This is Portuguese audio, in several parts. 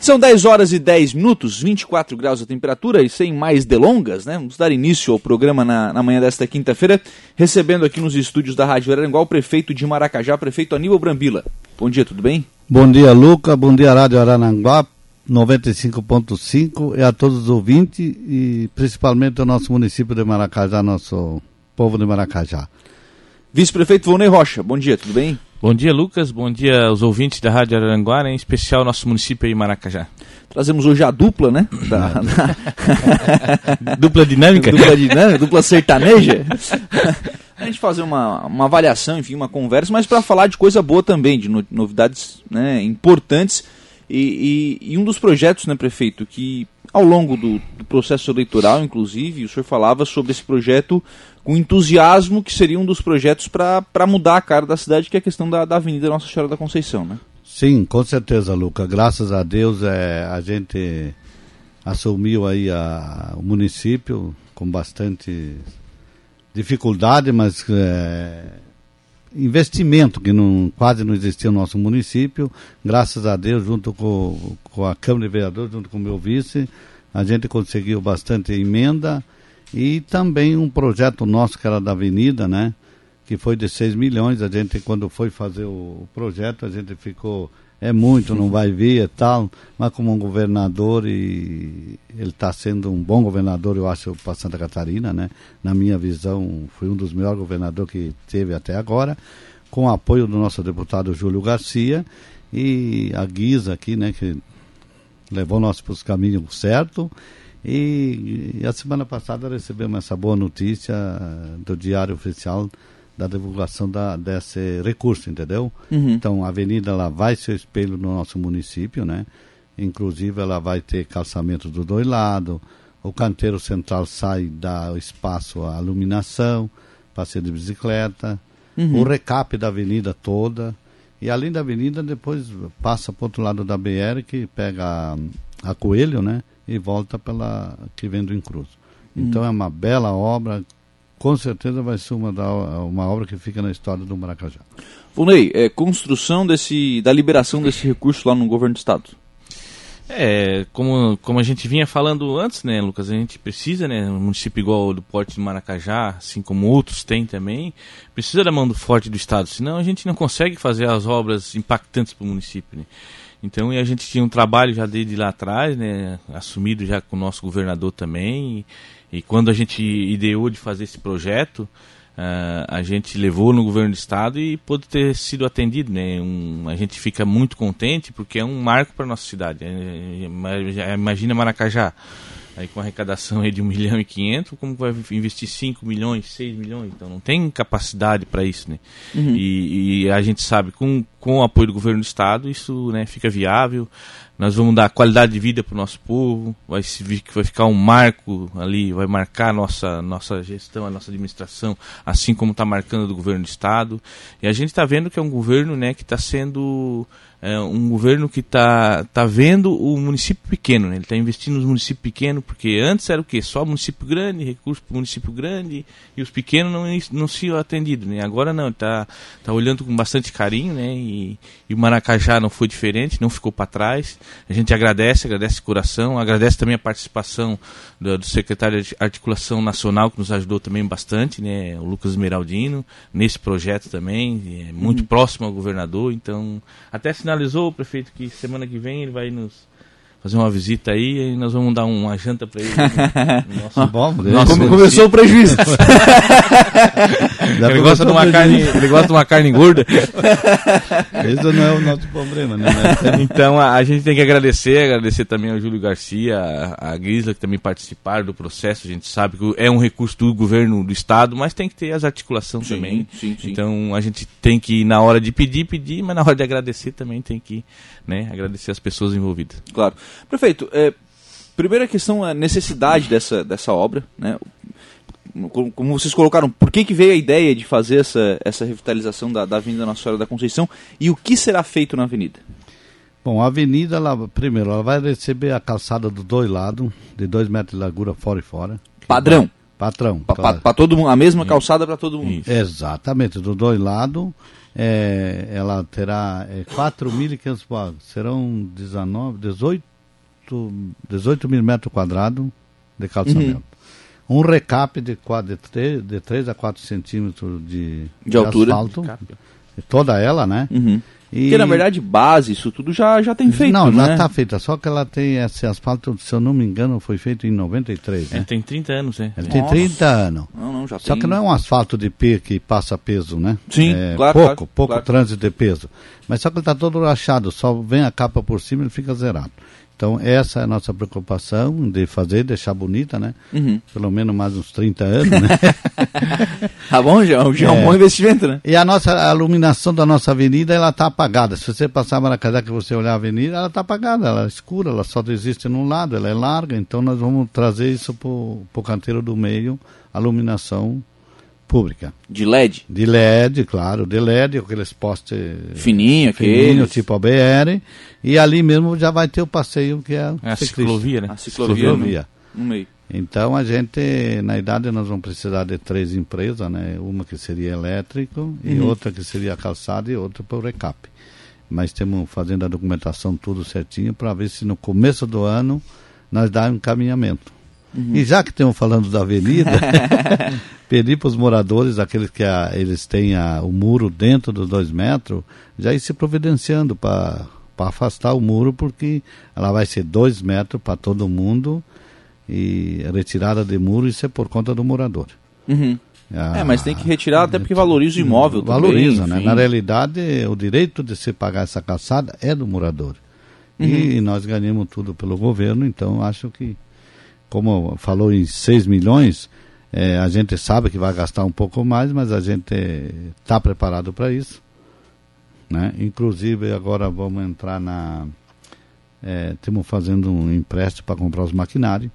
São 10 horas e 10 minutos, 24 graus a temperatura e sem mais delongas, né? Vamos dar início ao programa na, na manhã desta quinta-feira, recebendo aqui nos estúdios da Rádio Araranguá o prefeito de Maracajá, prefeito Aníbal Brambila. Bom dia, tudo bem? Bom dia, Luca. Bom dia, Rádio Araranguá 95.5 e a todos os ouvintes e principalmente o nosso município de Maracajá, nosso povo de Maracajá. Vice-prefeito Volney Rocha, bom dia, tudo bem? Bom dia, Lucas. Bom dia aos ouvintes da Rádio Aranguara, em especial nosso município aí, Maracajá. Trazemos hoje a dupla, né? Da, da... dupla dinâmica? dupla dinâmica, dupla sertaneja. a gente fazer uma, uma avaliação, enfim, uma conversa, mas para falar de coisa boa também, de no, novidades né, importantes. E, e, e, um dos projetos, né, prefeito, que ao longo do, do processo eleitoral, inclusive, o senhor falava sobre esse projeto com entusiasmo que seria um dos projetos para mudar a cara da cidade, que é a questão da, da Avenida Nossa Senhora da Conceição, né? Sim, com certeza, Luca. Graças a Deus é, a gente assumiu aí a, o município com bastante dificuldade, mas é, investimento que não, quase não existia no nosso município. Graças a Deus, junto com, com a Câmara de Vereadores, junto com o meu vice, a gente conseguiu bastante emenda e também um projeto nosso que era da Avenida, né? Que foi de 6 milhões. A gente, quando foi fazer o, projeto, a gente ficou. É muito, não vai vir e tal. Mas como um governador, e ele está sendo um bom governador, eu acho, para Santa Catarina, né? Na minha visão, foi um dos melhores governadores que teve até agora. Com o apoio do nosso deputado Júlio Garcia e a Guisa aqui, né? Que levou nós para os caminhos certos. E, e, a semana passada recebemos essa boa notícia do Diário Oficial da divulgação da, desse recurso, entendeu? Uhum. Então a avenida ela vai ser espelho no nosso município, né? Inclusive ela vai ter calçamento dos dois lados, o canteiro central sai da espaço à iluminação, passeio de bicicleta, uhum. o recap da avenida toda. E além da avenida, depois passa para o outro lado da BR, que pega a, a Coelho, né? E volta pela que vem do Incruso. Então hum. é uma bela obra, com certeza vai ser uma, da, uma obra que fica na história do Maracajá. Funei, é construção desse, da liberação desse recurso lá no governo do estado. É, como, como a gente vinha falando antes, né, Lucas, a gente precisa, né, um município igual do Porto de Maracajá, assim como outros têm também, precisa da mão do forte do Estado, senão a gente não consegue fazer as obras impactantes para o município, né. Então, e a gente tinha um trabalho já desde lá atrás, né, assumido já com o nosso governador também. E, e quando a gente ideou de fazer esse projeto, uh, a gente levou no governo do estado e pôde ter sido atendido. Né? Um, a gente fica muito contente porque é um marco para nossa cidade. É, é, imagina Maracajá aí com arrecadação aí de 1 milhão e 500, como vai investir 5 milhões, 6 milhões? Então não tem capacidade para isso, né? Uhum. E, e, a gente sabe, com, com o apoio do governo do estado, isso né, fica viável. Nós vamos dar qualidade de vida para o nosso povo, vai, se, vai ficar um marco ali, vai marcar a nossa, nossa gestão, a nossa administração, assim como está marcando do governo do estado. E a gente está vendo que é um governo né, que está sendo é um governo que está tá vendo o município pequeno, né? ele está investindo nos municípios pequenos, porque antes era o quê? Só município grande, recurso para o município grande, e os pequenos não, não se atendidos. Né? Agora não, está tá olhando com bastante carinho, né? E, e, o Maracajá não foi diferente, não ficou para trás. A gente agradece, agradece de coração, agradece também a participação do, do, secretário de Articulação Nacional, que nos ajudou também bastante, né? o Lucas Meraldino, nesse projeto também, é muito uhum. próximo ao governador, então até se sinalizou o prefeito que semana que vem ele vai nos fazer uma visita aí e nós vamos dar uma janta para ele. nosso, Bom, nosso começou o prejuízo. ele, gosta de uma carne, ele gosta de uma carne gorda. Esse não é o nosso problema, né? então a, a, gente tem que agradecer, agradecer também ao Júlio Garcia, a, a Grisla, que também participaram do processo. A gente sabe que é um recurso do governo do estado, mas tem que ter as articulações sim, também. Sim, sim. Então a gente tem que, na hora de pedir, pedir, mas na hora de agradecer também tem que né, agradecer as pessoas envolvidas. Claro. Prefeito, é, primeira questão a necessidade dessa, dessa obra, né? Como vocês colocaram, por que, que veio a ideia de fazer essa, essa revitalização da, da Avenida Nossa Senhora da Conceição e o que será feito na avenida? Bom, a avenida, ela, primeiro, ela vai receber a calçada dos dois lados, de dois metros de largura fora e fora. Padrão? Patrão. Para claro. todo mundo, a mesma calçada para todo mundo. Isso. Exatamente, dos dois lados. é, ela terá é, 4.500 vagas. Serão 19, 18, 18 mil metros quadrados de calçamento. Um recap de, 4, de, 3, de 3 a 4 centímetros de, De altura. asfalto. Toda ela, né? Uhum. E- Porque na verdade, base, isso tudo já, já tem feito. Não, né? já está feita. Só que ela tem esse asfalto, se eu não me engano, foi feito em 93, Ele né? tem 30 anos, né? Ele tem Nossa. 30 anos. Não, não, já Só tem. que não é um asfalto de P que passa peso, né? Sim, é claro, Pouco, claro, pouco claro. trânsito de peso. Mas só que ele está todo rachado, só vem a capa por cima e ele fica zerado. Então essa é a nossa preocupação de fazer, deixar bonita, né? Uhum. Pelo menos mais uns 30 anos, né? Tá bom, já, já é um bom investimento, né? e a nossa a iluminação da nossa avenida, ela está apagada. Se você passar na casa que você olhar a avenida, ela está apagada, ela é escura, ela só existe num lado, ela é larga, então nós vamos trazer isso para o canteiro do meio, a iluminação pública. De LED. De LED, claro, de LED, aqueles postes Fininho, fininho, aquele. tipo ABR, e ali mesmo já vai ter o passeio que é, É a ciclista. ciclovia, né? A ciclovia. Ciclovia. No meio. Então a gente, na idade, nós vamos precisar de três empresas, né? Uma que seria elétrico, e Uhum. outra que seria calçada e outra para o recap. Mas estamos fazendo a documentação tudo certinho para ver se no começo do ano nós dá um encaminhamento. Uhum. E já que estamos falando da avenida, pedir para os moradores, aqueles que a- eles têm a- o muro dentro dos dois metros, já ir se providenciando para afastar o muro, porque ela vai ser dois metros para todo mundo e retirada de muro, isso é por conta do morador. Uhum. Ah, É, mas tem que retirar até porque valoriza o imóvel Valoriza, também. né? Na realidade, o direito de se pagar essa calçada é do morador. Uhum. E nós ganhamos tudo pelo governo, então acho que, como falou em 6 milhões, eh, a gente sabe que vai gastar um pouco mais, mas a gente está preparado para isso. Né? Inclusive, agora vamos entrar na. Estamos fazendo um empréstimo para comprar os maquinários.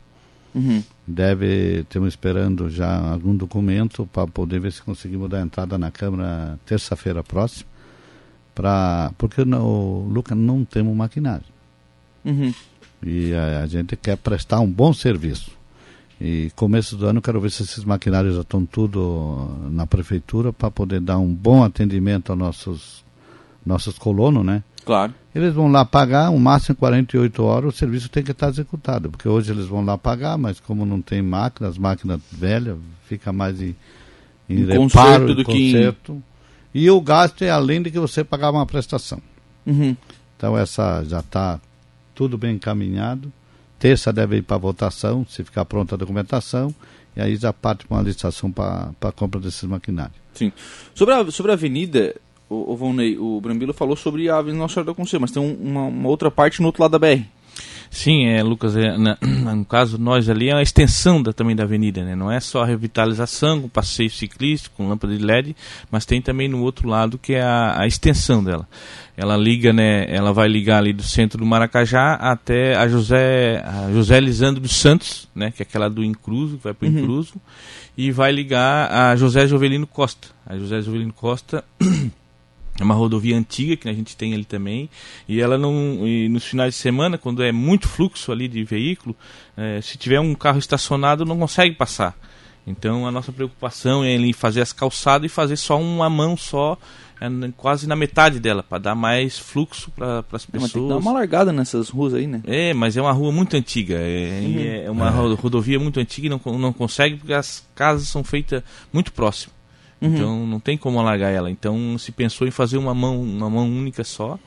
Uhum. Deve, estamos esperando já algum documento para poder ver se conseguimos dar entrada na Câmara terça-feira próxima. Pra, porque no, Luca não temos maquinário. Uhum. E a, a gente quer prestar um bom serviço. E começo do ano quero ver se esses maquinários já estão tudo na prefeitura para poder dar um bom atendimento aos nossos, nossos colonos, né? Claro. Eles vão lá pagar, o máximo 48 horas, o serviço tem que estar executado. Porque hoje eles vão lá pagar, mas como não tem máquina, as máquinas velhas, fica mais em, em Em reparo, conserto em do que em- conserto. E o gasto é além de que você pagar uma prestação. Uhum. Então essa já está tudo bem encaminhado. Terça deve ir para votação, se ficar pronta a documentação, e aí já parte para uma licitação para a compra desses maquinários. Sim. Sobre a, sobre a avenida, o, o Volney, o Brambilo falou sobre a Avenida Nossa Senhora da Conceição, mas tem um- uma, uma outra parte no outro lado da BR. Sim, é, Lucas, é, na- no caso nós ali é a extensão da, também da avenida, né? Não é só a revitalização com passeio ciclístico, com lâmpada de LED, mas tem também no outro lado que é a, a extensão dela. Ela liga, né? Ela vai ligar ali do centro do Maracajá até a José, a José Lisandro dos Santos, né? Que é aquela do Incruso, que vai para o Incruso, e vai ligar a José Jovelino Costa. A José Jovelino Costa é uma rodovia antiga que a gente tem ali também. E ela não. E nos finais de semana, quando é muito fluxo ali de veículo, eh, se tiver um carro estacionado, não consegue passar. Então a nossa preocupação é em fazer as calçadas e fazer só uma mão só, n- quase na metade dela, para dar mais fluxo para as É, mas tem que dar pessoas. uma largada nessas ruas aí, né? É, mas é uma rua muito antiga. É, é uma ro- rodovia muito antiga e não, não consegue porque as casas são feitas muito próximas. Uhum. Então não tem como alargar ela. Então se pensou em fazer uma mão, uma mão única só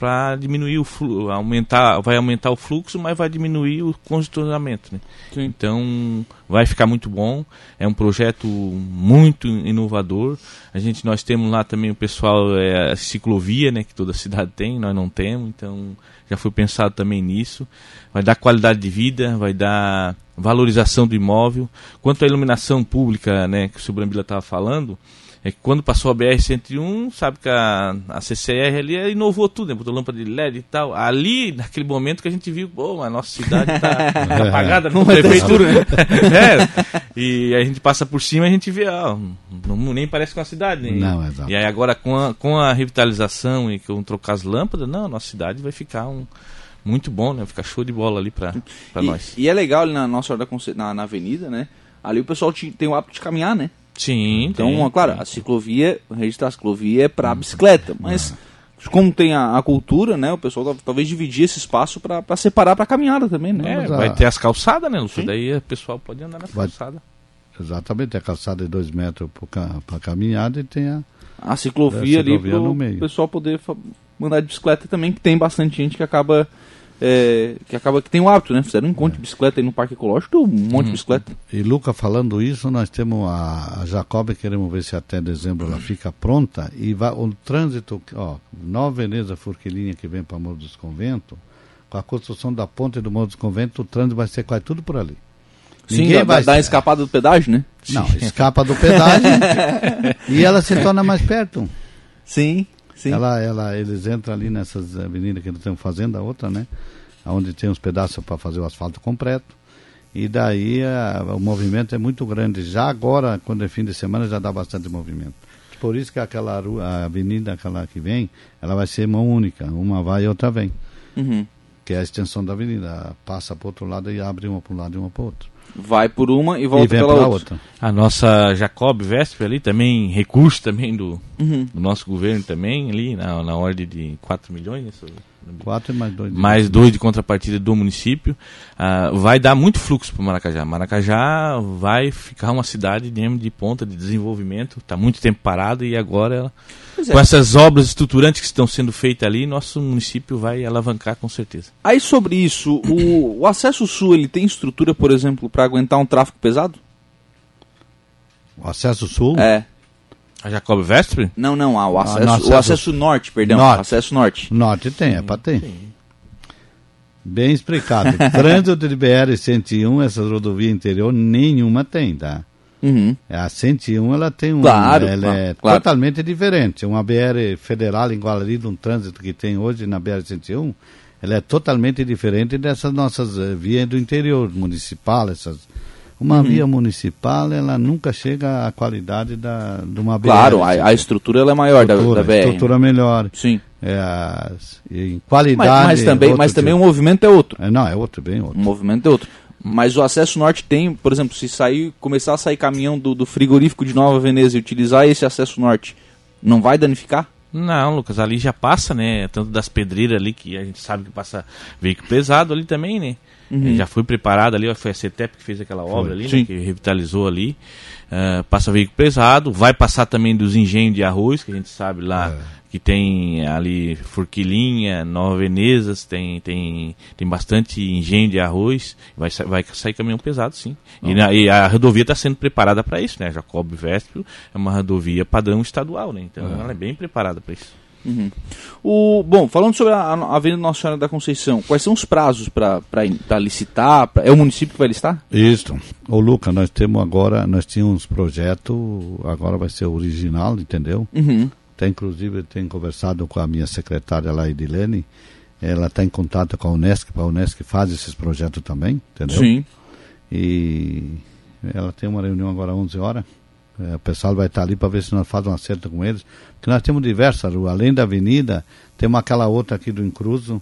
para diminuir o fluxo, aumentar, vai aumentar o fluxo, mas vai diminuir o congestionamento, né? Então vai ficar muito bom. É um projeto muito inovador. A gente nós temos lá também o pessoal é, a ciclovia, né, que toda cidade tem, nós não temos, então já foi pensado também nisso. Vai dar qualidade de vida, vai dar valorização do imóvel. Quanto à iluminação pública, né, que o seu Brambila estava falando, é que quando passou a BR-101, sabe que a, a CCR ali inovou tudo, né? botou lâmpada de LED e tal. Ali, naquele momento que a gente viu, pô, a nossa cidade tá, tá apagada, não vai ter prefeitura. é, e a gente passa por cima e a gente vê, ó, não, nem parece com a cidade. né? Não, exato. E aí agora com a, com a revitalização e com trocar as lâmpadas, não, a nossa cidade vai ficar um, muito bom, né? Vai ficar show de bola ali pra, pra e, nós. e é legal ali na Nossa Senhora da Conce... na, na avenida, né? ali o pessoal ti- tem o hábito de caminhar, né? Sim, Então, tem, claro, tem. a ciclovia, registrar a ciclovia é para bicicleta, mas como tem a, a cultura, né, o pessoal tal- talvez dividir esse espaço para separar para caminhada também, né? É, mas vai a- ter as calçadas, né, Lúcio? Sim. Daí o pessoal pode andar nas Vai- calçadas. Exatamente, a calçada de dois metros para caminhada e tem a. A ciclovia, É, ali ciclovia para no o meio. pessoal poder andar de bicicleta também, que tem bastante gente que acaba é, que acaba que tem o hábito, né? Fizeram um encontro de bicicleta aí no Parque Ecológico, um monte de bicicleta. E Luca, falando isso, nós temos a, a Jacob, queremos ver se até dezembro ela fica pronta. E vai, o trânsito, ó, Nova Veneza Furquilinha que vem para Morro dos Conventos, com a construção da ponte do Morro dos Conventos, o trânsito vai ser quase tudo por ali. Sim, Ninguém dá, vai uma escapada do pedágio, né? Não, escapa do pedágio e ela se torna mais perto. Sim, sim. Ela, ela, eles entram ali nessas avenidas que nós estamos fazendo, a outra, né? Onde tem uns pedaços para fazer o asfalto completo. E daí a- o movimento é muito grande. Já agora, quando é fim de semana, já dá bastante movimento. Por isso que aquela rua, a avenida, aquela que vem, ela vai ser mão única. Uma vai e outra vem. Uhum. Que é a extensão da avenida. Passa para outro lado e abre uma para um lado e uma para o outro. Vai por uma e E volta vem pela outra. outra. A nossa Jacob Vesp ali também, recurso também do, Uhum. do nosso governo também, ali na, na ordem de 4 milhões? Quatro e mais dois. mais dois de contrapartida do município, ah, vai dar muito fluxo para Maracajá. Maracajá vai ficar uma cidade mesmo de ponta de desenvolvimento, está muito tempo parada e agora ela, é. com essas obras estruturantes que estão sendo feitas ali, nosso município vai alavancar com certeza. Aí sobre isso, o, o acesso sul ele tem estrutura, por exemplo, para aguentar um tráfego pesado? O acesso sul. É. A Jacob Vestre? Não, não, ah, o, Ah, acesso, o acesso- acesso norte, perdão. Norte. Acesso norte. Norte tem, é para ter. Bem explicado. Trânsito de BR-101, essas rodovias interior, nenhuma tem, tá? Uhum. A 101 ela tem um. Claro, ela claro, é claro. totalmente diferente. Uma BR federal em Guarani, um trânsito que tem hoje na BR-101, ela é totalmente diferente dessas nossas eh, vias do interior municipal. Essas. Uma Uhum. via municipal, ela nunca chega à qualidade da, de uma BR. Claro, a, a estrutura ela é maior da, estrutura, da BR. estrutura melhor. Sim. É, as- em Mas, qualidade. mas também, outro mas também o movimento é outro. É, não, é outro, bem O outro. movimento é outro. Mas o acesso norte tem, por exemplo, se sair, começar a sair caminhão do, do frigorífico de Nova Veneza e utilizar esse acesso norte, não vai danificar? Não, Lucas, ali já passa, né? Tanto das pedreiras ali, que a gente sabe que passa veículo pesado ali também, né? Uhum. Já foi preparado ali, foi a CETEP que fez aquela obra ali, né, que revitalizou ali. Ah, passa veículo pesado, vai passar também dos engenhos de arroz, que a gente sabe lá que tem ali Forquilinha, Nova Venezas, tem, tem, tem bastante engenho de arroz, vai, vai sair caminhão pesado, sim. E, na- e a rodovia está sendo preparada para isso, né? Jacob Véspero é uma rodovia padrão estadual, né? Então ela é bem preparada para isso. Uhum. O, bom, falando sobre a, a Avenida Nossa Senhora da Conceição, quais são os prazos para licitar? Pra- é o município que vai listar? Isso. Ô, Luca, nós temos agora, nós tínhamos projeto, agora vai ser original, entendeu? Uhum. Até inclusive tenho conversado com a minha secretária lá, Edilene, ela está em contato com a Unesc, para a Unesc faz esses projetos também, entendeu? Sim. E ela tem uma reunião agora às 11 horas. É, o pessoal vai estar ali para ver se nós fazemos um acerto com eles. Porque nós temos diversas ruas. Além da avenida, temos aquela outra aqui do Incruso,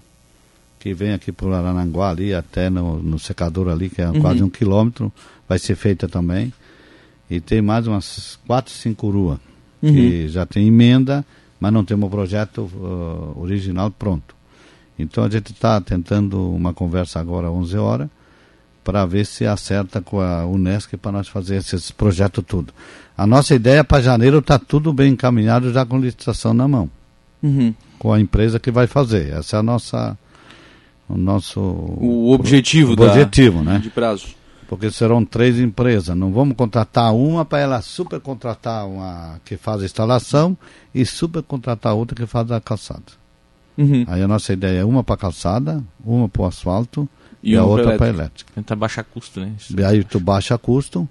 que vem aqui por Arananguá ali, até no, no secador ali, que é Uhum. quase um quilômetro. Vai ser feita também. E tem mais umas quatro, cinco ruas que já tem emenda, mas não temos o projeto uh, original pronto. Então a gente está tentando uma conversa agora às 11 horas para ver se acerta com a Unesc para nós fazer esses projetos tudo. A nossa ideia para janeiro está tudo bem encaminhado já com licitação na mão, Uhum. com a empresa que vai fazer. Essa é a nossa o nosso O objetivo o da, objetivo, né? de prazo. Porque serão três empresas. Não vamos contratar uma para ela super contratar uma que faz a instalação e super contratar outra que faz a calçada. Uhum. Aí a nossa ideia é uma para calçada, uma para o asfalto E e, a uma pra outra para elétrica. elétrica. Tentar baixar custo, né? Isso. E aí tu baixa custo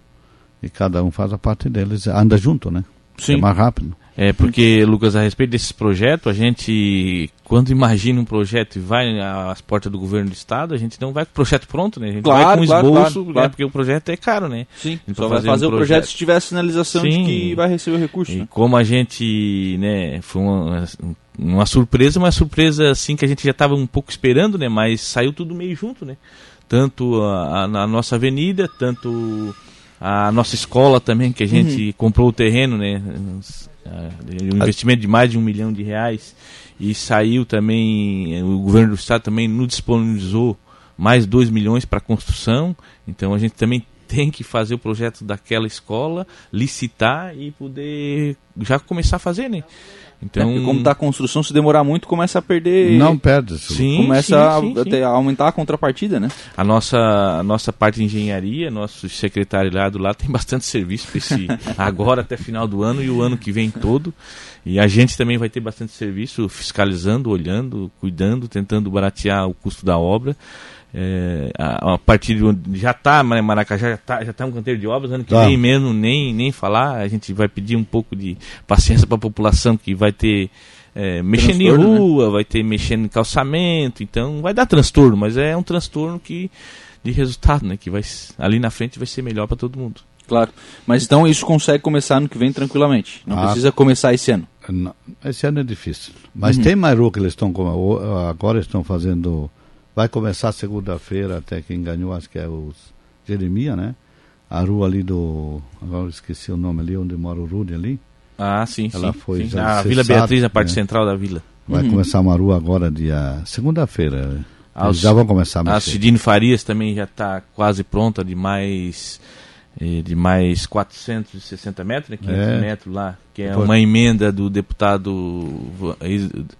e cada um faz a parte deles. Anda junto, né? Sim. É mais rápido. É porque, Lucas, a respeito desses projetos, a gente, quando imagina um projeto e vai às portas do governo do estado, a gente não vai com o projeto pronto, né? A gente vai Claro, com o claro, esboço, claro, né? claro. porque o projeto é caro, né? Sim, Então, só vai fazer um o projeto projeto. se tiver a sinalização de Sim. que vai receber o recurso. E né? como a gente, né, foi uma, uma surpresa, uma surpresa assim que a gente já estava um pouco esperando, né, mas saiu tudo meio junto, né? Tanto a, a- na nossa avenida, tanto A nossa escola também, que a gente uhum. comprou o terreno, né? Um investimento de mais de um milhão de reais. E saiu também, o governo do estado também nos disponibilizou mais 2 milhões para construção. Então a gente também tem que fazer o projeto daquela escola, licitar e poder já começar a fazer, né? Então, é, como está a construção, se demorar muito, começa a perder. Não perde. Sim, começa sim, sim, a, a, aumentar a contrapartida, né? A nossa, a nossa parte de engenharia, nosso secretariado lá tem bastante serviço para esse agora até final do ano e o ano que vem todo. E a gente também vai ter bastante serviço fiscalizando, olhando, cuidando, tentando baratear o custo da obra. É, a, a, partir de já está Maracajá já está já tá um canteiro de obras ano que tá. vem mesmo nem nem falar a gente vai pedir um pouco de paciência para a população que vai ter é, mexendo em né? rua né? vai ter mexendo em calçamento então vai dar transtorno mas é um transtorno que de resultado né que vai ali na frente vai ser melhor para todo mundo claro mas então isso consegue começar ano que vem tranquilamente não ah, precisa começar esse ano não, esse ano é difícil mas uhum. tem mais rua que eles estão agora estão fazendo Vai começar segunda-feira, até quem ganhou, acho que é o Jeremias, né? A rua ali do. Agora esqueci o nome ali, onde mora o Rude ali. Ah, sim, Ela sim. foi. sim. A Vila Beatriz, a parte né? central da vila. Vai uhum. começar uma rua agora, dia. Segunda-feira. Já vão começar a mexer. A Cidino Farias também já está quase pronta, de mais de mais 460 metros, né, 500 é. metros lá, que é uma emenda do deputado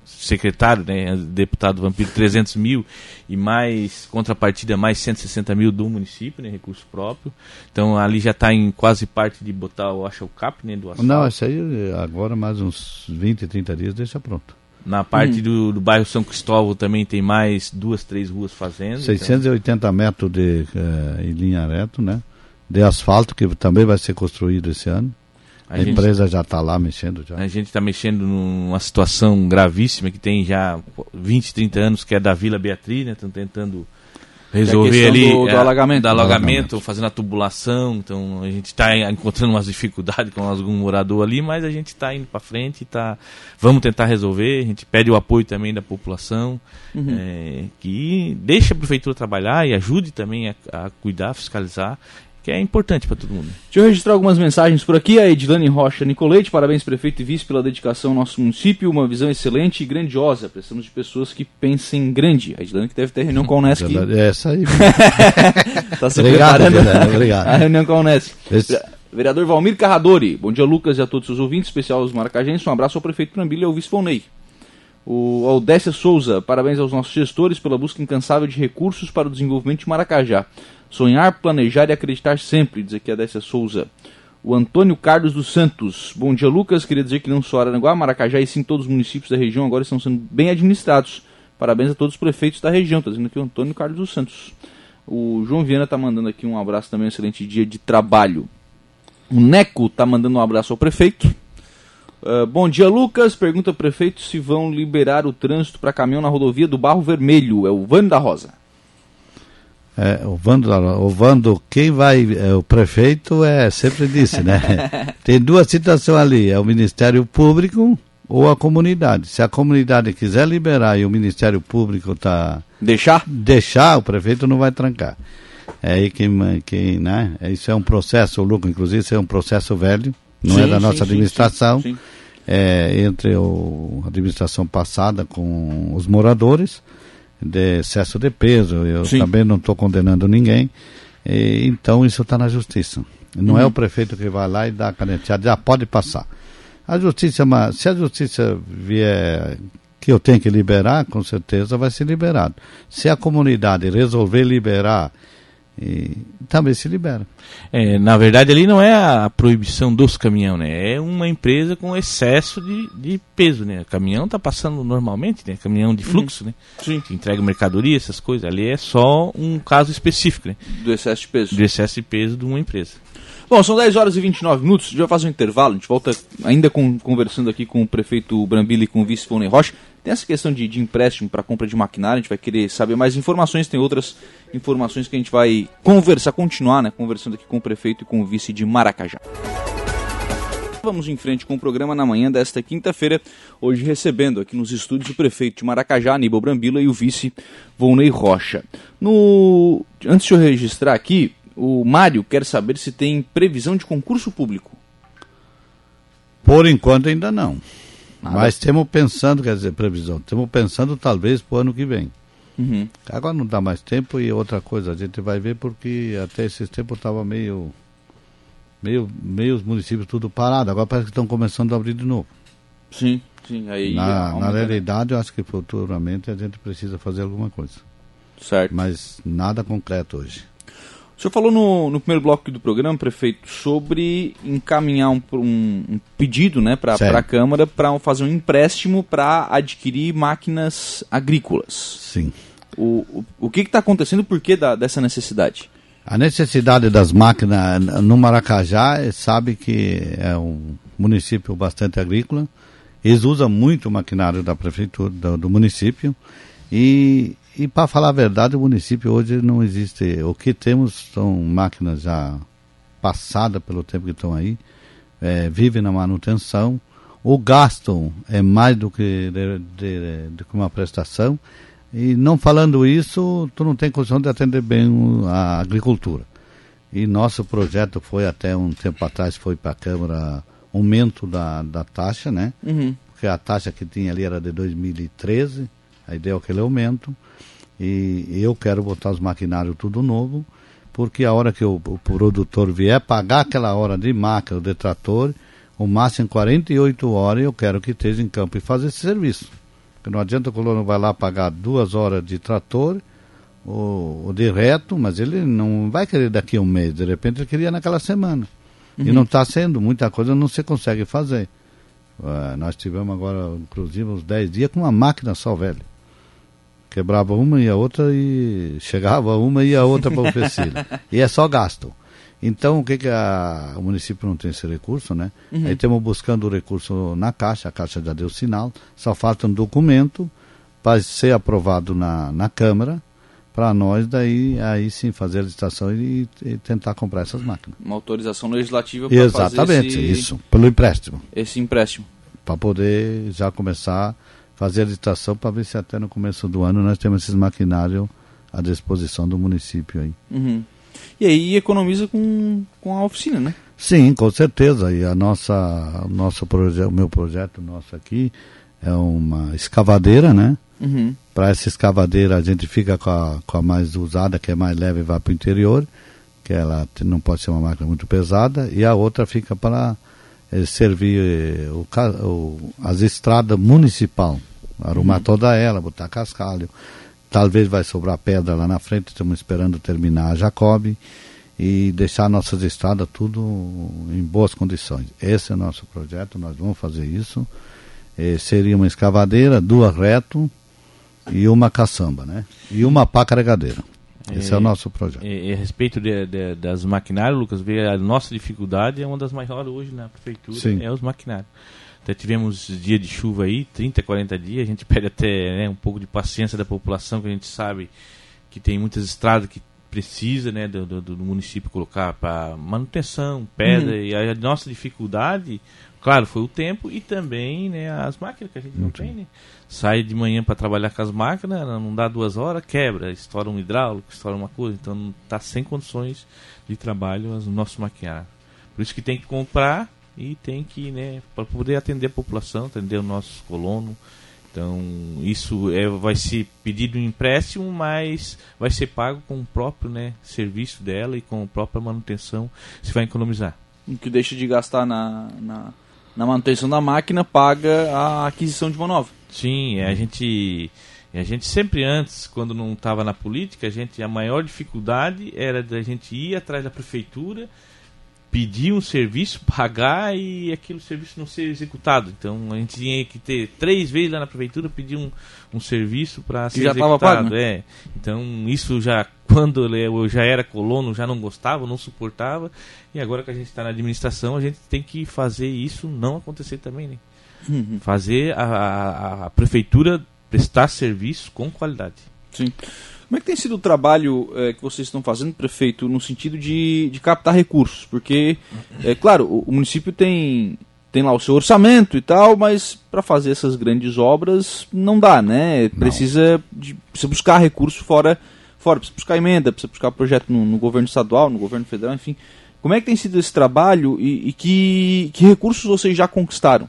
secretário, né, deputado Vampiro, 300 mil, e mais contrapartida, mais 160 mil do município, né, recurso próprio. Então ali já está em quase parte de botar, eu acho, o CAP né, do asfalto. Não, isso aí agora mais uns 20, 30 dias deixa pronto. Na parte hum. do, do, bairro São Cristóvão também tem mais duas, três ruas fazendo. 680 então... metros de, uh, em linha reta, né? De asfalto, que também vai ser construído esse ano. A, a gente, empresa já está lá mexendo já. A gente está mexendo numa situação gravíssima que tem já 20, 30 anos, que é da Vila Beatriz, né? Estão tentando resolver é ali do, do é, alagamento. Do alagamento, fazendo a tubulação. Então a gente está encontrando umas dificuldades com algum morador ali, mas a gente está indo para frente, tá, vamos tentar resolver. A gente pede o apoio também da população, uhum. é, que deixe a prefeitura trabalhar e ajude também a, a cuidar, fiscalizar que é importante para todo mundo. Deixa eu registrar algumas mensagens por aqui. A Edilane Rocha Nicolete, parabéns prefeito e vice pela dedicação ao nosso município, uma visão excelente e grandiosa. Precisamos de pessoas que pensem grande. A Edilane que deve ter reunião com a Unesc. É essa aí. Está se obrigado, preparando obrigado. a reunião com a Unesc. Esse... Vereador Valmir Carradori, bom dia Lucas e a todos os ouvintes, especial aos maracajenses, um abraço ao prefeito Trambilha e ao vice Volney. O Aldécia Souza, parabéns aos nossos gestores pela busca incansável de recursos para o desenvolvimento de Maracajá. Sonhar, planejar e acreditar sempre, diz aqui a Décia Souza. O Antônio Carlos dos Santos. Bom dia, Lucas. Queria dizer que não só Araranguá, Maracajá e sim todos os municípios da região agora estão sendo bem administrados. Parabéns a todos os prefeitos da região. Está dizendo aqui o Antônio Carlos dos Santos. O João Viana está mandando aqui um abraço também, um excelente dia de trabalho. O Neco está mandando um abraço ao prefeito. Uh, bom dia, Lucas. Pergunta ao prefeito se vão liberar o trânsito para caminhão na rodovia do Barro Vermelho. É o Vânio da Rosa. É, o, Vando, o Vando, quem vai, é, o prefeito é sempre disse, né? Tem duas situações ali, é o Ministério Público ou a comunidade. Se a comunidade quiser liberar e o Ministério Público tá deixar, deixar, o prefeito não vai trancar. É aí quem, quem né? Isso é um processo, Lucas, inclusive isso é um processo velho, não é sim, é da nossa sim, administração. Sim, é, entre o, a administração passada com os moradores de excesso de peso. Eu Sim. também não estou condenando ninguém. E, então isso está na justiça. Não uhum. é o prefeito que vai lá e dá a caneteada, já pode passar. A justiça, é se a justiça vier que eu tenho que liberar, com certeza vai ser liberado. Se a comunidade resolver liberar e também se libera. É, na verdade, ali não é a proibição dos caminhões, né? É uma empresa com excesso de, de peso, né? O caminhão está passando normalmente, né? Caminhão de fluxo, uhum. né? Sim. Que entrega mercadoria, essas coisas. Ali é só um caso específico, né? Do excesso de peso. Do excesso de peso de uma empresa. Bom, são 10 horas e 29 minutos, a gente vai fazer um intervalo, a gente volta ainda com, conversando aqui com o prefeito Brambila e com o vice Fone Rocha. Tem essa questão de, de empréstimo para compra de maquinário, a gente vai querer saber mais informações, tem outras informações que a gente vai conversar, continuar, né, conversando aqui com o prefeito e com o vice de Maracajá. Vamos em frente com o programa na manhã desta quinta-feira, hoje recebendo aqui nos estúdios o prefeito de Maracajá, Aníbal Brambila, e o vice Volney Rocha. No... Antes de eu registrar aqui, O Mário quer saber se tem previsão de concurso público. Por enquanto ainda não. Mas estamos pensando, quer dizer, previsão, estamos pensando talvez para o ano que vem. Uhum. Agora não dá mais tempo e outra coisa, a gente vai ver porque até esses tempos estava meio, meio, meio os municípios tudo parado, agora parece que estão começando a abrir de novo. Sim, sim. Aí Na, na né? realidade, eu acho que futuramente a gente precisa fazer alguma coisa. Certo. Mas nada concreto hoje. O senhor falou no, no primeiro bloco do programa, prefeito, sobre encaminhar um, um- um pedido né, para a Câmara para fazer um empréstimo para adquirir máquinas agrícolas. Sim. O, o, o que está acontecendo? Por que da, dessa necessidade? A necessidade das máquinas no Maracajá, eh, sabe que é um município bastante agrícola. Eles usam muito o maquinário da prefeitura, do, do município. E, e para falar a verdade, o município hoje não existe. O que temos são máquinas já passadas pelo tempo que estão aí, eh, vivem na manutenção. O gasto é mais do que, de, de- que uma prestação. E não falando isso, tu não tem condição de atender bem a agricultura. E nosso projeto foi até um tempo atrás, foi para a Câmara aumento da, da taxa, né? Uhum. Porque a taxa que tinha ali era de 2013, aí deu aquele aumento. E eu quero botar os maquinários tudo novo, porque a hora que o, o produtor vier pagar aquela hora de máquina, de trator, o máximo em 48 horas eu quero que esteja em campo e fazer esse serviço. Porque não adianta o colono vai lá pagar duas horas de trator ou, ou de reto, mas ele não vai querer daqui a um mês, de repente ele queria naquela semana. E não está sendo, muita coisa não se consegue fazer. Ah, nós tivemos agora, inclusive, uns 10 dias com uma máquina só, velho. Quebrava uma e a outra e chegava uma e a outra para oficina. e é só gasto. Então, o que, que a- o município não tem esse recurso, né? Aí estamos buscando o recurso na Caixa, a Caixa já deu sinal, só falta um documento para ser aprovado na, na Câmara, para nós daí aí sim fazer a licitação e, e tentar comprar essas máquinas. Uma autorização legislativa para Exatamente, fazer esse, isso, pelo empréstimo esse empréstimo. para poder já começar fazer a licitação para ver se até no começo do ano nós temos esses maquinários à disposição do município aí. Uhum. E aí economiza com, com a oficina, né? Sim, com certeza. E a nossa, o nosso projeto, o meu projeto nosso aqui é uma escavadeira, né? Uhum. Para essa escavadeira a gente fica com a, com a mais usada, que é mais leve e vai para o interior, que ela não pode ser uma máquina muito pesada, e a outra fica para eh, servir eh, o, o- as estradas municipal, arrumar toda ela, botar cascalho. Talvez vai sobrar pedra lá na frente, estamos esperando terminar a Jacob e deixar nossas estradas tudo em boas condições. Esse é o nosso projeto, nós vamos fazer isso. Eh, seria uma escavadeira, duas reto e uma caçamba, né? E uma pá carregadeira. Esse é, É, o nosso projeto. E, e a respeito de, de- das maquinários, Lucas, vê a nossa dificuldade é uma das maiores hoje na prefeitura, Sim. é os maquinários. Até tivemos dia de chuva aí, 30, 40 dias, a gente pede até né, um pouco de paciência da população, que a gente sabe que tem muitas estradas que precisa né, do, do- do município colocar para manutenção, pedra, e a, a nossa dificuldade, claro, foi o tempo e também né, as máquinas que a gente não tem, né? Sai de manhã para trabalhar com as máquinas, não dá duas horas, quebra, estoura um hidráulico, estoura uma coisa, então não está sem condições de trabalho os nossos maquinários. Por isso que tem que comprar e tem que, né, para poder atender a população, atender os nossos colonos. Então, isso é, vai ser pedido um empréstimo, mas vai ser pago com o próprio né, serviço dela e com a própria manutenção, se vai economizar. O que deixa de gastar na, na, na manutenção da máquina paga a aquisição de uma nova. Sim, a gente a gente sempre antes, quando não estava na política, a gente a maior dificuldade era da gente ir atrás da prefeitura, pedir um serviço, pagar e aquele serviço não ser executado. Então a gente tinha que ter três vezes lá na prefeitura pedir um, um serviço para ser já executado. pago, né? É. Então isso já quando eu já era colono já não gostava, não suportava e agora que a gente está na administração a gente tem que fazer isso não acontecer também, né? Uhum. fazer a, a, a prefeitura prestar serviço com qualidade. Sim. Como é que tem sido o trabalho eh, que vocês estão fazendo, prefeito, no sentido de, de captar recursos? Porque, é claro, o, o município tem, tem lá o seu orçamento e tal, mas para fazer essas grandes obras não dá, né? Precisa, de, precisa buscar recurso fora, fora, precisa buscar emenda, precisa buscar projeto no, no governo estadual, no governo federal, enfim. Como é que tem sido esse trabalho e, e que, que recursos vocês já conquistaram?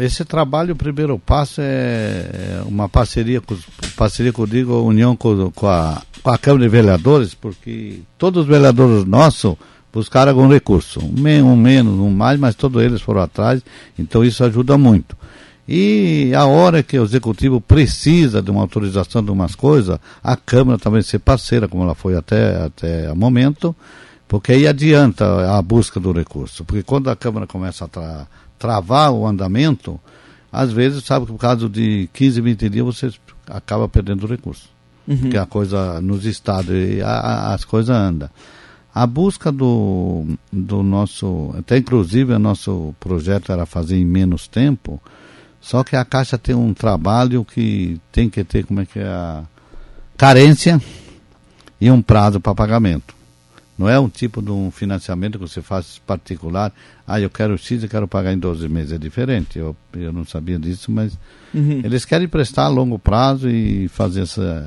Esse trabalho, o primeiro passo é, é uma parceria, com, parceria que união com, com, a, com a Câmara de Vereadores, porque todos os vereadores nossos buscaram algum recurso, um menos, um mais, mas todos eles foram atrás, então isso ajuda muito. E a hora que o executivo precisa de uma autorização de umas coisas, a Câmara também ser parceira, como ela foi até, até o momento, porque aí adianta a busca do recurso. Porque quando a Câmara começa a tra travar o andamento, às vezes, sabe que por causa de 15, 20 dias você acaba perdendo o recurso. Uhum. Porque a coisa nos estados, a, a, as coisas andam. A busca do, do nosso, até inclusive o nosso projeto era fazer em menos tempo, só que a Caixa tem um trabalho que tem que ter, como é que é, a carência e um prazo para pagamento. Não é um tipo de um financiamento que você faz particular. Ah, eu quero X e quero pagar em 12 meses. É diferente. Eu, eu não sabia disso, mas uhum. eles querem prestar a longo prazo e fazer essa.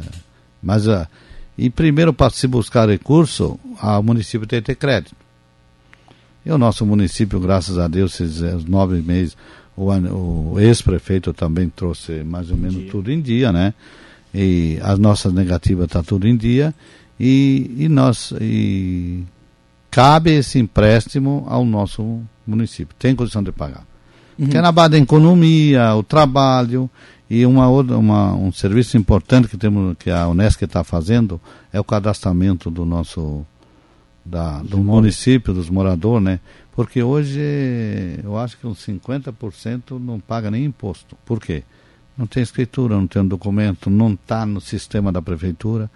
Mas, uh, e primeiro, para se buscar recurso, o município tem que ter crédito. E o nosso município, graças a Deus, esses nove meses, o, o ex-prefeito também trouxe mais ou menos tudo em dia, né? E as nossas negativas estão tá tudo em dia e, e nós e cabe esse empréstimo ao nosso município, tem condição de pagar. Uhum. Porque é na base da economia, o trabalho e uma outra, uma, um serviço importante que temos que a Unesco está fazendo é o cadastramento do nosso da, do município, dos moradores, né? Porque hoje eu acho que uns 50% não paga nem imposto. Por quê? Não tem escritura, não tem um documento, não está no sistema da prefeitura.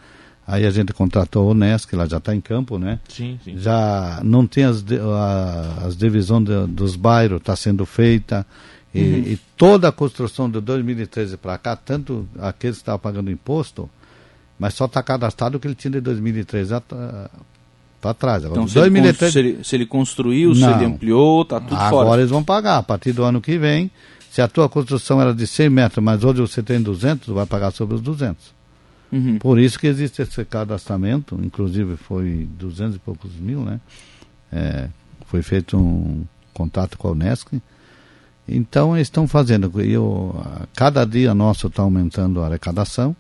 Aí a gente contratou a Unesc, ela já está em campo, né? Sim, sim. Já não tem as, a, as divisões de, dos bairros, está sendo feita. E, uhum. e, toda a construção de 2013 para cá, tanto aqueles que estavam pagando imposto, mas só está cadastrado o que ele tinha de 2013 para trás. Agora, então, se, 2013... ele, se, ele, se ele construiu, não. se ele ampliou, está tudo Agora fora. Agora eles vão pagar, a partir do ano que vem. Se a tua construção era de 100 metros, mas hoje você tem 200, tu vai pagar sobre os 200. Uhum. Por isso que existe esse cadastramento, inclusive foi 200 e poucos mil, né? É, foi feito um contato com a Unesco. Então eles estão fazendo, eu, cada dia nosso está aumentando a arrecadação,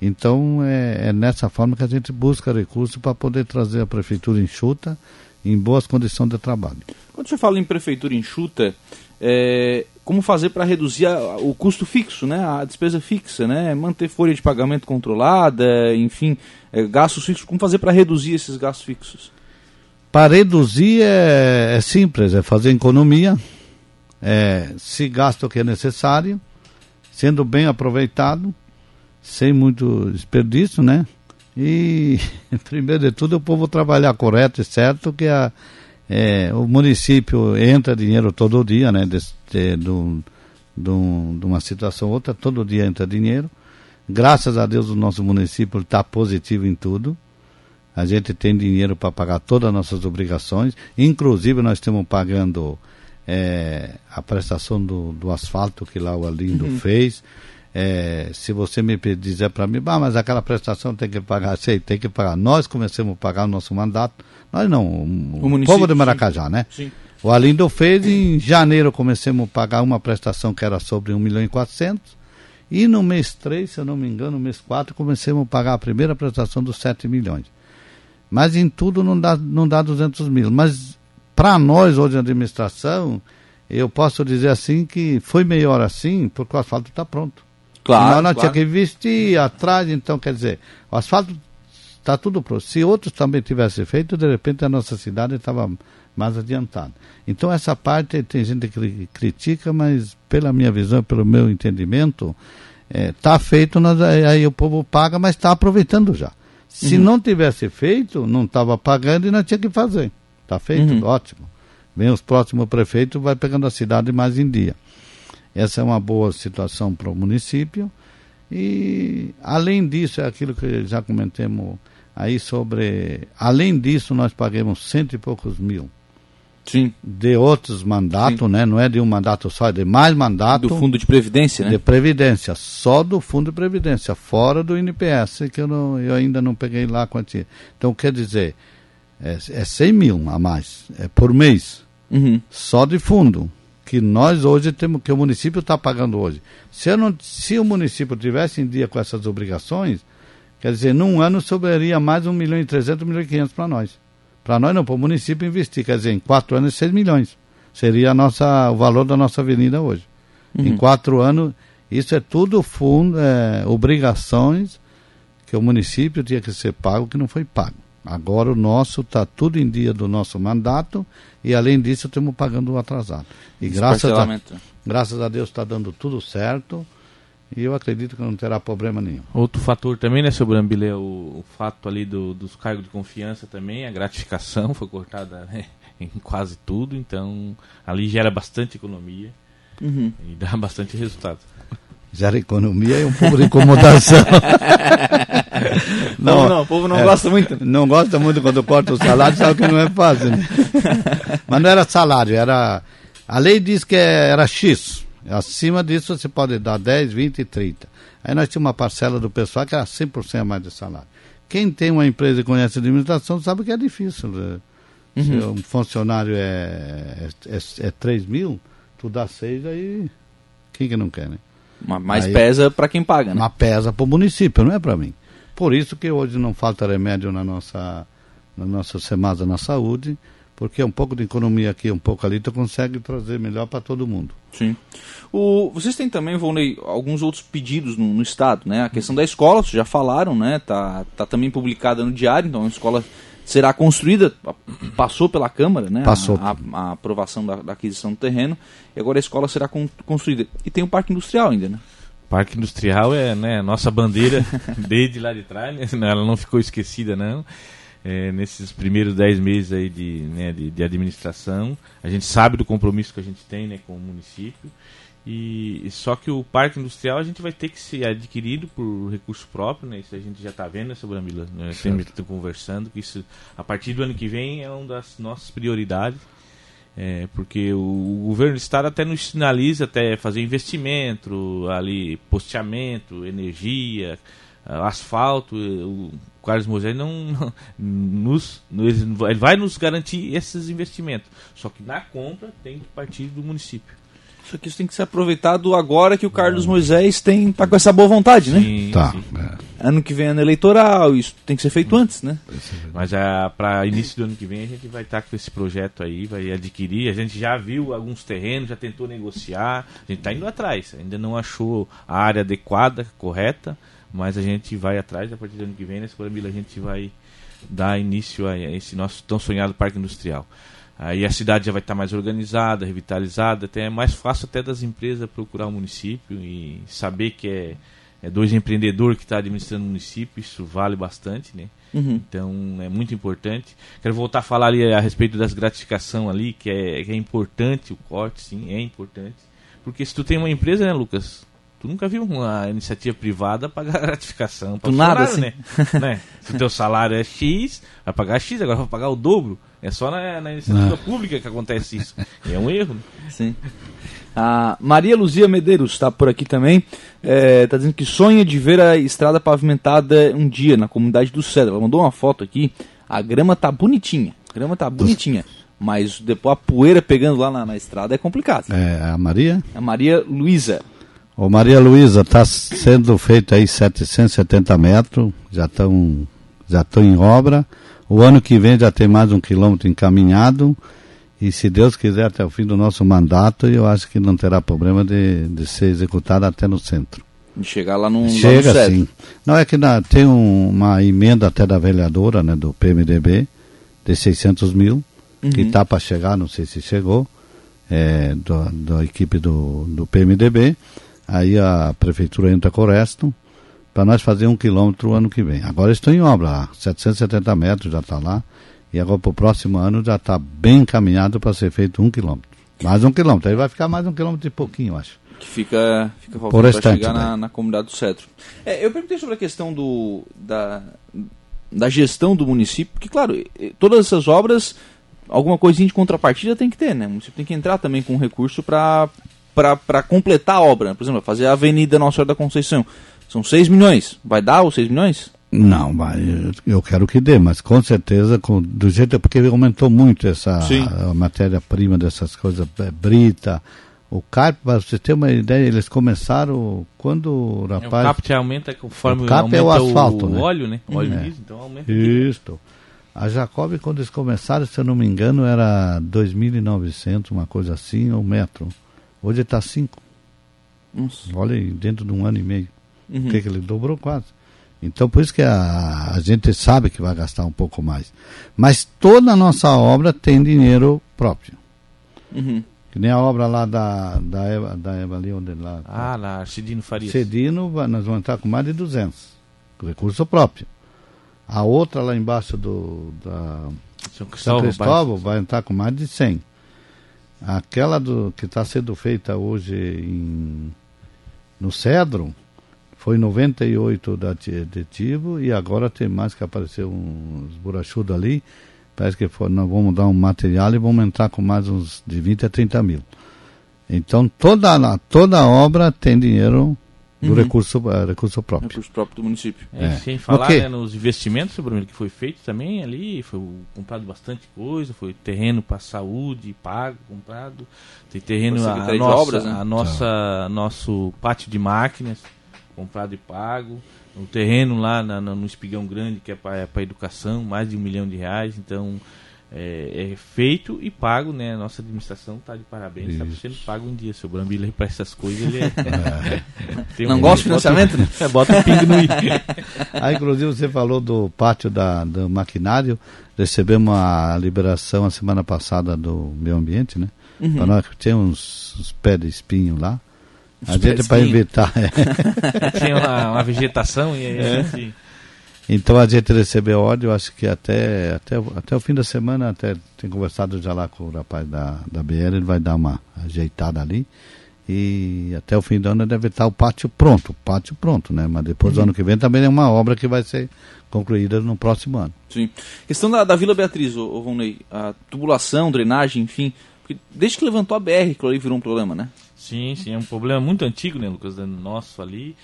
então é, é, nessa forma que a gente busca recursos para poder trazer a prefeitura enxuta em boas condições de trabalho. Quando você fala em prefeitura enxuta, é, como fazer para reduzir a, o custo fixo, né, a despesa fixa, né, manter folha de pagamento controlada, enfim, é, gastos fixos, como fazer para reduzir esses gastos fixos? Para reduzir é, é, simples, é fazer economia, é, se gasta o que é necessário, sendo bem aproveitado, sem muito desperdício, né? E, primeiro de tudo, o povo trabalhar correto e certo, que a, é, o município entra dinheiro todo dia, né? De, de, de, de uma situação ou outra, todo dia entra dinheiro. Graças a Deus o nosso município está positivo em tudo. A gente tem dinheiro para pagar todas as nossas obrigações. Inclusive nós estamos pagando é, a prestação do, do asfalto que lá o Alindo uhum. fez. É, se você me dizer para mim, bah, mas aquela prestação tem que pagar, sei, tem que pagar. Nós começamos a pagar o nosso mandato, nós não, o, o povo de Maracajá, sim. né? Sim. O Alindo fez, em janeiro começamos a pagar uma prestação que era sobre 1 milhão e 400, e no mês 3, se eu não me engano, no mês 4, começamos a pagar a primeira prestação dos 7 milhões. Mas em tudo não dá, não dá 200 mil. Mas para nós, hoje, a administração, eu posso dizer assim que foi melhor assim, porque o asfalto está pronto. Claro. Senão nós claro. tinha que investir atrás, então quer dizer, o asfalto está tudo pronto. Se outros também tivessem feito, de repente a nossa cidade estava mais adiantada. Então essa parte tem gente que critica, mas pela minha visão, pelo meu entendimento, está é, feito, nós, aí o povo paga, mas está aproveitando já. Se uhum. não tivesse feito, não estava pagando e não tinha que fazer. Está feito, uhum. ótimo. Vem os próximos prefeitos, vai pegando a cidade mais em dia. Essa é uma boa situação para o município. E, além disso, é aquilo que já comentamos aí sobre. Além disso, nós pagamos cento e poucos mil. Sim. de outros mandatos, né? Não é de um mandato só, é de mais mandatos. Do fundo de previdência, né? De previdência, só do fundo de previdência, fora do INPS, que eu, não, eu ainda não peguei lá a quantia. Então, quer dizer, é, é 100 mil a mais, é por mês, Uhum. só de fundo, que nós hoje temos, que o município está pagando hoje. Se, eu não, se o município tivesse em dia com essas obrigações, quer dizer, num ano sobraria mais 1 milhão e 300, 1 milhão e 500 para nós. Para nós não, para o município investir, quer dizer, em quatro anos 6 milhões. Seria a nossa, o valor da nossa avenida hoje. Em quatro anos, isso é tudo fundo, é, obrigações que o município tinha que ser pago que não foi pago. Agora o nosso está tudo em dia do nosso mandato e além disso estamos pagando o atrasado. E Esse graças a, graças a Deus está dando tudo certo e eu acredito que não terá problema nenhum. Outro fator também, né, seu Brambile, é o, o fato ali do- dos cargos de confiança também, a gratificação foi cortada né, em quase tudo, então ali gera bastante economia Uhum. e dá bastante resultado. Gera economia e um pouco de incomodação. Não, não, o povo não é, gosta muito. Não gosta muito quando corta o salário, sabe que não é fácil. Né? Mas não era salário, era. A lei diz que é- era X. Acima disso você pode dar 10, 20 e 30. Aí nós tínhamos uma parcela do pessoal que era 100% a mais de salário. Quem tem uma empresa e conhece a administração sabe que é difícil. né? Se um funcionário é, é, é, é 3 mil, tu dá 6, aí quem que não quer, né? Ma- Mas pesa para quem paga, né? Mas pesa para o município, não é para mim. Por isso que hoje não falta remédio na nossa, na nossa Semasa na saúde, porque um pouco de economia aqui, um pouco ali, tu consegue trazer melhor para todo mundo. Sim. O, vocês têm também, Volney, alguns outros pedidos no, no Estado, né? A questão da escola, vocês já falaram, né? Tá, tá também publicada no diário, então a escola será construída, pa- passou pela Câmara, né? Passou. A, a- a aprovação da, da aquisição do terreno, e agora a escola será con- construída. E tem o Parque Industrial ainda, né? Parque Industrial é né, a nossa bandeira desde lá de trás, né? ela não ficou esquecida não. É, nesses primeiros dez meses aí de, né, de, de administração, a gente sabe do compromisso que a gente tem né, com o município. E só que o parque industrial a gente vai ter que ser adquirido por recurso próprio, né? Isso a gente já está vendo, né? Nós sempre estamos conversando que isso a partir do ano que vem é uma das nossas prioridades. É, porque o, governo do estado até nos sinaliza até fazer investimento ali, posteamento, energia, ah, asfalto. O Carlos Moisés não, nos- ele vai nos garantir esses investimentos. Só que na compra tem que partir do município. Só que isso tem que ser aproveitado agora que o Carlos Moisés tem, tá com essa boa vontade, né? Sim, Tá. sim. é. Ano que vem é ano eleitoral, isso tem que ser feito antes, né? Mas para início do ano que vem a gente vai estar com esse projeto aí, vai adquirir. A gente já viu alguns terrenos, já tentou negociar. A gente está indo atrás. Ainda não achou a área adequada, correta, mas a gente vai atrás. A partir do ano que vem, nesse Corambila, a gente vai dar início a esse nosso tão sonhado parque industrial. Aí a cidade já vai estar mais organizada, revitalizada, até é mais fácil até das empresas procurar o município e saber que é, é dois empreendedores que estão administrando o município, isso vale bastante, né? Uhum. Então é muito importante. Quero voltar a falar ali a respeito das gratificação ali, que é, que é importante o corte, sim, é importante. Porque se tu tem uma empresa, né, Lucas? Tu nunca viu uma iniciativa privada pagar gratificação para nada, assim. né? né? Se o teu salário é X, vai pagar X, agora vai pagar o dobro. É só na, na iniciativa pública que acontece isso. É um erro, né? Sim. A Maria Luzia Medeiros está por aqui também. Está dizendo que sonha de ver a estrada pavimentada um dia na comunidade do Cedro. Ela mandou uma foto aqui. A grama tá bonitinha. A grama tá bonitinha. Mas depois a poeira pegando lá na, na estrada é complicado. É, a Maria? A Maria Luísa. Ô Maria Luísa, está sendo feito aí 770 metros, já estão já estão em obra. O ano que vem já tem mais um quilômetro encaminhado. E se Deus quiser, até o fim do nosso mandato, eu acho que não terá problema de, de ser executado até no centro. De chegar lá no, lá no Chega sim. Não, é que na- tem um- uma emenda até da vereadora, né, do PMDB, de 600 mil, que Uhum. está para chegar, não sei se chegou, é, do- da equipe do, do PMDB. Aí a prefeitura entra com o resto, para nós fazer um quilômetro o ano que vem. Agora estou em obra lá, 770 metros já está lá, e agora para o próximo ano já está bem encaminhado para ser feito um quilômetro. Mais um quilômetro, aí vai ficar mais um quilômetro e pouquinho, eu acho. que fica, fica faltando para chegar na, né? na comunidade do Cedro. É, eu perguntei sobre a questão do, da, da gestão do município, porque, claro, todas essas obras alguma coisinha de contrapartida tem que ter, né? O município tem que entrar também com recurso para para completar a obra. Por exemplo, fazer a Avenida Nossa Senhora da Conceição. São 6 milhões. Vai dar os 6 milhões? Não, mas eu quero que dê, mas com certeza, com, do jeito porque aumentou muito essa matéria-prima dessas coisas, é, brita, o CARP, para você ter uma ideia, eles começaram quando o rapaz... É, o CAP aumenta conforme o CAP é o asfalto, o né? óleo, né? O óleo é. diesel, então aumenta. Isso. A Jacob, quando eles começaram, se eu não me engano, era 2.900, uma coisa assim, o metro. Hoje está 5. Olha aí, dentro de um ano e meio. Uhum. O que, que ele dobrou quase. Então, por isso que a, a gente sabe que vai gastar um pouco mais. Mas toda a nossa obra tem dinheiro próprio. Uhum. Que nem a obra lá da, da, Eva, da Eva ali, onde lá. Ah, lá, Cedino Farias. Cedino, nós vamos entrar com mais de 200. Recurso próprio. A outra lá embaixo do, da São Cristóvão, São Cristóvão vai entrar com mais de 100. Aquela do, que está sendo feita hoje em, no Cedro, foi 98 da aditivo e agora tem mais que apareceu uns burachudos ali. Parece que foi, nós vamos dar um material e vamos entrar com mais uns de 20 a 30 mil. Então toda, toda obra tem dinheiro do uhum. recurso, uh, recurso próprio. Recurso próprio do município. É, é. Sem falar né, nos investimentos, Bruno, que foi feito também ali, foi comprado bastante coisa, foi terreno para saúde, pago, comprado. Tem terreno a, a nossa, obras, né? a nossa, nosso pátio de máquinas comprado e pago. Um terreno lá na, na, no Espigão Grande, que é para é educação, mais de um milhão de reais. Então, é, é feito e pago, né? A nossa administração está de parabéns, está sendo pago um dia. Seu Brambila para essas coisas, ele é. é. Não um, gosta de financiamento? Bota, é, bota um pingo no i. Aí, inclusive, você falou do pátio da, do maquinário. Recebemos a liberação a semana passada do meio ambiente, né? Uhum. Para nós que tinha uns, uns pés de espinho lá. A gente para evitar. É. Tinha uma, uma, vegetação e aí é. gente... Então a gente recebeu ódio, acho que até, até, até o fim da semana, até tem conversado já lá com o rapaz da, da BR, ele vai dar uma ajeitada ali. E até o fim do ano deve estar o pátio pronto, o pátio pronto, né? Mas depois uhum. do ano que vem também é uma obra que vai ser concluída no próximo ano. Sim. Questão da, da Vila Beatriz, ô, ô Vonley, a tubulação, drenagem, enfim, desde que levantou a BR, que ali virou um problema, né? Sim, sim, é um problema muito antigo, né, Lucas, nosso ali.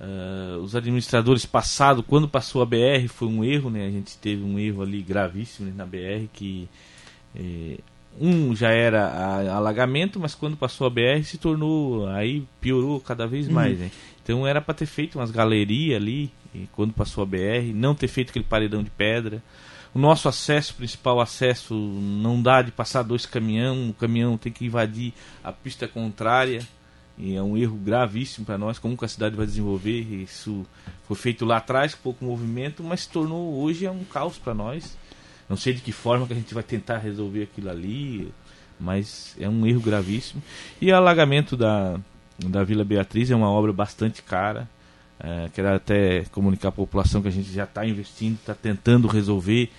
Uh, os administradores passados, quando passou a BR, foi um erro, né? A gente teve um erro ali gravíssimo né, na BR que eh, um já era a, alagamento, mas quando passou a BR se tornou aí piorou cada vez uhum. mais, né? Então era para ter feito umas galerias ali quando passou a BR, não ter feito aquele paredão de pedra. O nosso acesso, principal acesso, não dá de passar dois caminhão, o caminhão tem que invadir a pista contrária. E é um erro gravíssimo para nós, como que a cidade vai desenvolver. Isso foi feito lá atrás, com pouco movimento, mas se tornou hoje é um caos para nós. Não sei de que forma que a gente vai tentar resolver aquilo ali, mas é um erro gravíssimo. E o alagamento da, da Vila Beatriz é uma obra bastante cara. É, quero até comunicar à população que a gente já está investindo, está tentando resolver,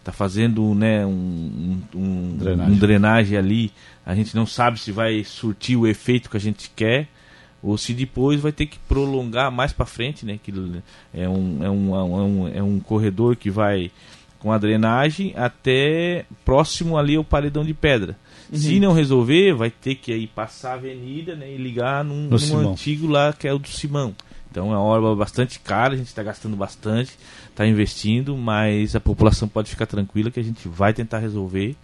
está fazendo né, um, um, drenagem. um, drenagem. ali. A gente não sabe se vai surtir o efeito que a gente quer ou se depois vai ter que prolongar mais para frente, né? Que é um, é, um, é, um, é um corredor que vai com a drenagem até próximo ali ao paredão de pedra. Uhum. Se não resolver, vai ter que aí passar a avenida né, e ligar num, num antigo lá que é o do Simão. Então é uma obra bastante cara, a gente está gastando bastante, está investindo, mas a população pode ficar tranquila que a gente vai tentar resolver.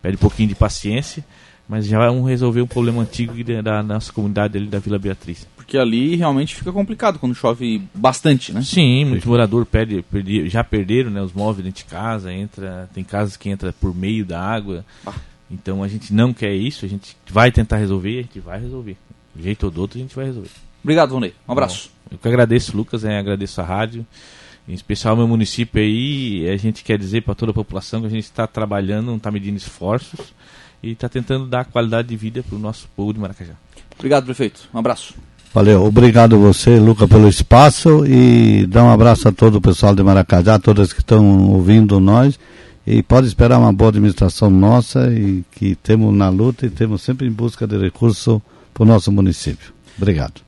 Pede um pouquinho de paciência, mas já vamos resolver um problema antigo da nossa comunidade ali da Vila Beatriz. Porque ali realmente fica complicado quando chove bastante, né? Sim, muito morador perde, perde, já perderam né, os móveis dentro de casa, entra, tem casas que entra por meio da água. Ah. Então a gente não quer isso, a gente vai tentar resolver, a gente vai resolver. De jeito ou do outro a gente vai resolver. Obrigado, Vonei. Um abraço. Bom, eu que agradeço, Lucas, né? agradeço a rádio, em especial meu município aí. A gente quer dizer para toda a população que a gente está trabalhando, não está medindo esforços e está tentando dar qualidade de vida para o nosso povo de Maracajá. Obrigado, prefeito. Um abraço. Valeu, obrigado você, Lucas, pelo espaço e dá um abraço a todo o pessoal de Maracajá, todos que estão ouvindo nós e pode esperar uma boa administração nossa e que temos na luta e temos sempre em busca de recurso para o nosso município. Obrigado.